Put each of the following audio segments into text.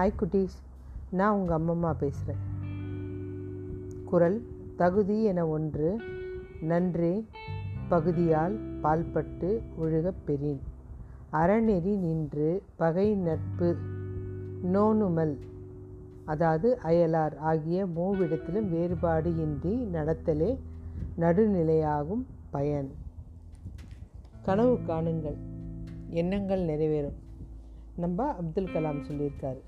Hi குட்டீஸ். நான் உங்கள் அம்மம்மா பேசுகிறேன் குரல் தகுதி என ஒன்று நன்றே பகுதியால் பால்பட்டு ஒழுகப் பெறின். அறநெறி நின்று பகை நட்பு நோனுமல் அதாவது அயலார் ஆகிய மூவிடத்திலும் வேறுபாடு இன்றி நடத்தலே நடுநிலையாகும் பயன். கனவு காணுங்கள் எண்ணங்கள் நிறைவேறும். நம்ம அப்துல் கலாம் சொல்லியிருக்காரு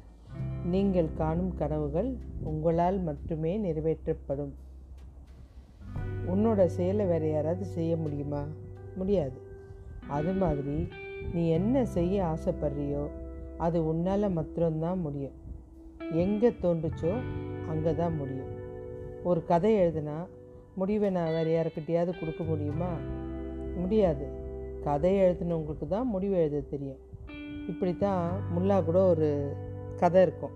நீங்கள் காணும் கனவுகள் உங்களால் மட்டுமே நிறைவேற்றப்படும். உன்னோட செயலை வேறு யாராவது செய்ய முடியுமா? முடியாது. அது மாதிரி நீ என்ன செய்ய ஆசைப்படுறியோ அது உன்னால் மாத்திரம்தான் முடியும். எங்கே தோன்றுச்சோ அங்கே தான் முடியும். ஒரு கதை எழுதுனா முடிவை நான் வேறு யாருக்கிட்டையாவது கொடுக்க முடியுமா? முடியாது. கதை எழுதுனவங்களுக்கு தான் முடிவு எழுத தெரியும். இப்படி தான் முல்லா கூட ஒரு கதை இருக்கும்.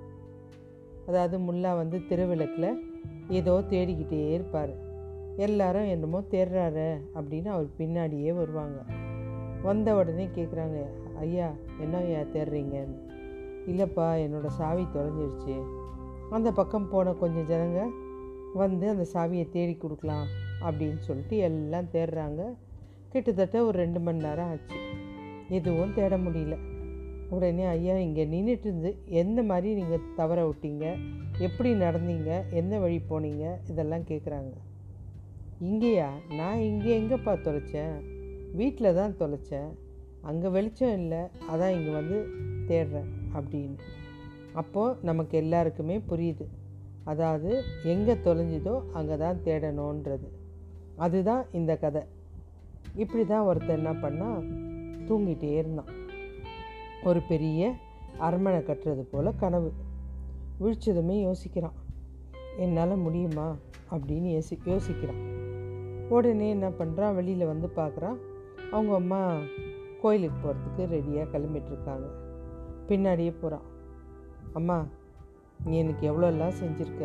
அதாவது முல்லா வந்து திருவிளக்கில் ஏதோ தேடிக்கிட்டே இருப்பார். எல்லாரும் என்னமோ தேடுறாரு அப்படின்னு அவர் பின்னாடியே வருவாங்க. வந்த உடனே கேட்குறாங்க ஐயா என்ன ஐயா தேடுறீங்கன்னு? இல்லைப்பா என்னோடய சாவி தொலைஞ்சிருச்சு. அந்த பக்கம் போன கொஞ்சம் ஜனங்க வந்து அந்த சாவியை தேடி கொடுக்கலாம் அப்படின்னு சொல்லிட்டு எல்லாம் தேடுறாங்க. கிட்டத்தட்ட ஒரு ரெண்டு மணி நேரம் ஆச்சு. எதுவும் தேட முடியல. உடனே ஐயா இங்கே நின்றுட்டு இருந்து எந்த மாதிரி நீங்கள் தவற விட்டீங்க? எப்படி நடந்தீங்க? எந்த வழி போனீங்க? இதெல்லாம் கேட்குறாங்க இங்கேயா? நான் இங்கே எங்கேப்பா தொலைச்சேன்? வீட்டில் தான் தொலைச்சேன். அங்கே வெளிச்சம் இல்லை. அதான் இங்கே வந்து தேடுறேன் அப்படின்னு. அப்போது நமக்கு எல்லாருக்குமே புரியுது. அதாவது எங்கே தொலைஞ்சுதோ அங்கே தான் தேடணுன்றது. அதுதான் இந்த கதை. இப்படி தான் ஒருத்தர் என்ன பண்ணால் தூங்கிட்டே இருந்தான். ஒரு பெரிய அரண்மனை கட்டுறது போல் கனவு. விழிச்சதுமே யோசிக்கிறான். என்னால் முடியுமா? அப்படின்னு யோசி யோசிக்கிறான். உடனே என்ன பண்ணுறான் வெளியில் வந்து பார்க்குறான் அவங்க அம்மா கோயிலுக்கு போகிறதுக்கு ரெடியாக கிளம்பிட்டுருக்காங்க பின்னாடியே போகிறான் அம்மா நீ எனக்கு எவ்வளோலாம் செஞ்சுருக்க?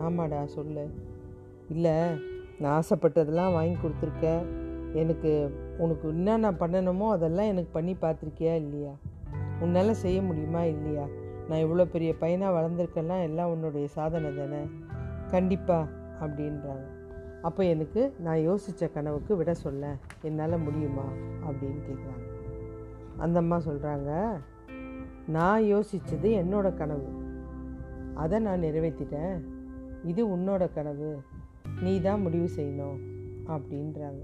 ஆமாடா சொல்லு. இல்லை நான் ஆசைப்பட்டதெல்லாம் வாங்கி கொடுத்துருக்க. எனக்கு உனக்கு என்ன நான் பண்ணணுமோ அதெல்லாம் எனக்கு பண்ணி பார்த்துருக்கியா இல்லையா? உன்னால் செய்ய முடியுமா இல்லையா? நான் இவ்வளோ பெரிய பையனாக வளர்ந்துருக்கேன்னா எல்லாம் உன்னுடைய சாதனை தானே? கண்டிப்பாக அப்படின்றாங்க. அப்போ எனக்கு நான் யோசித்த கனவுக்கு விட சொல்ல என்னால் முடியுமா? அப்படின்னு கேட்குறாங்க அந்த அம்மா சொல்கிறாங்க நான் யோசித்தது என்னோட கனவு. அதை நான் நிறைவேற்றிட்டேன் இது உன்னோட கனவு. நீ தான் முடிவு செய்யணும் அப்படின்றாங்க.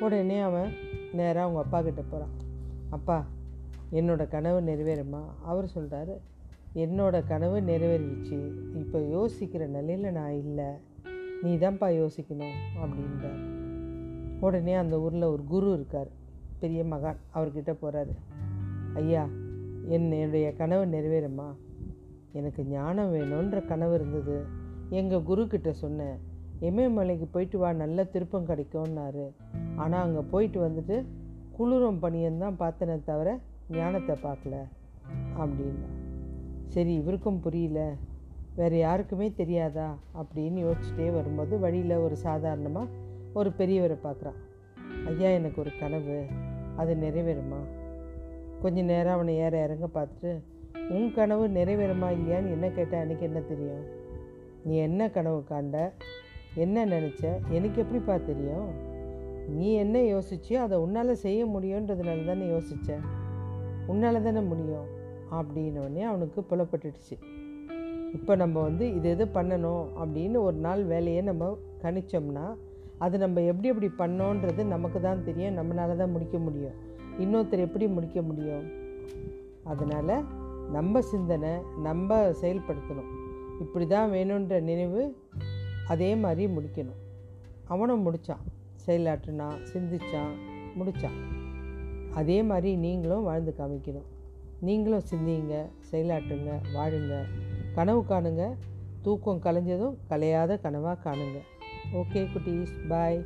உடனே அவன் நேராக அவங்க அப்பா கிட்ட போகிறான் அப்பா என்னோடய கனவு நிறைவேறுமா? அவர் சொல்கிறாரு என்னோட கனவு நிறைவேறிடுச்சு. இப்போ யோசிக்கிற நிலையில் நான் இல்லை. நீ தான்ப்பா யோசிக்கணும் அப்படின்றார். உடனே அந்த ஊரில் ஒரு குரு இருக்கார் பெரிய மகான். அவர்கிட்ட போகிறாரு ஐயா என்னுடைய கனவு நிறைவேறுமா? எனக்கு ஞானம் வேணுன்ற கனவு இருந்தது. எங்கள் குரு கிட்ட சொன்னேன் இமயமலைக்கு போயிட்டு வா நல்ல திருப்பம் கிடைக்கும்னாரு. ஆனால் அங்கே போயிட்டு வந்துட்டு குளிரும் பனியன்தான் பார்த்தனே தவிர ஞானத்தை பார்க்கல அப்படின்னா. சரி இவருக்கும் புரியல. வேறு யாருக்குமே தெரியாதா அப்படின்னு யோசிச்சுட்டே வரும்போது வழியில் ஒரு சாதாரணமாக ஒரு பெரியவரை பார்க்குறான். ஐயா எனக்கு ஒரு கனவு. அது நிறைவேறுமா? கொஞ்சம் நேரம் அவனை ஏற இறங்க பார்த்துட்டு உன் கனவு நிறைவேறுமா இல்லையான்னு என்ன கேட்டால் எனக்கு என்ன தெரியும்? நீ என்ன கனவு காண்ட? என்ன நினச்ச? எனக்கு எப்படிப்பா தெரியும்? நீ என்ன யோசிச்சியோ அதை உன்னால் செய்ய முடியுன்றதுனால தானே யோசித்தேன் உன்னால் தானே முடியும். அப்படின்னோடனே அவனுக்கு புலப்பட்டுடுச்சு. இப்போ நம்ம வந்து இது எது பண்ணணும் அப்படின்னு ஒரு நாள் வேலையை நம்ம கணிச்சோம்னா அது நம்ம எப்படி எப்படி பண்ணோன்றது நமக்கு தான் தெரியும். நம்மளால தான் முடிக்க முடியும். இன்னொருத்தர் எப்படி முடிக்க முடியும்? அதனால் நம்ம சிந்தனை நம்ம செயல்படுத்தணும். இப்படி தான் வேணுன்ற நினைவு அதே மாதிரி முடிக்கணும். அவனும் முடித்தான் செயலாற்றுனான் சிந்திச்சான் முடித்தான் அதே மாதிரி நீங்களும் வாழ்ந்து காமிக்கணும். நீங்களும் சிந்திங்க செயலாற்றுங்க வாழுங்க. கனவு காணுங்க தூக்கம் கலைஞ்சதும் கலையாத கனவாக காணுங்க. ஓகே குட்டீஸ் பாய்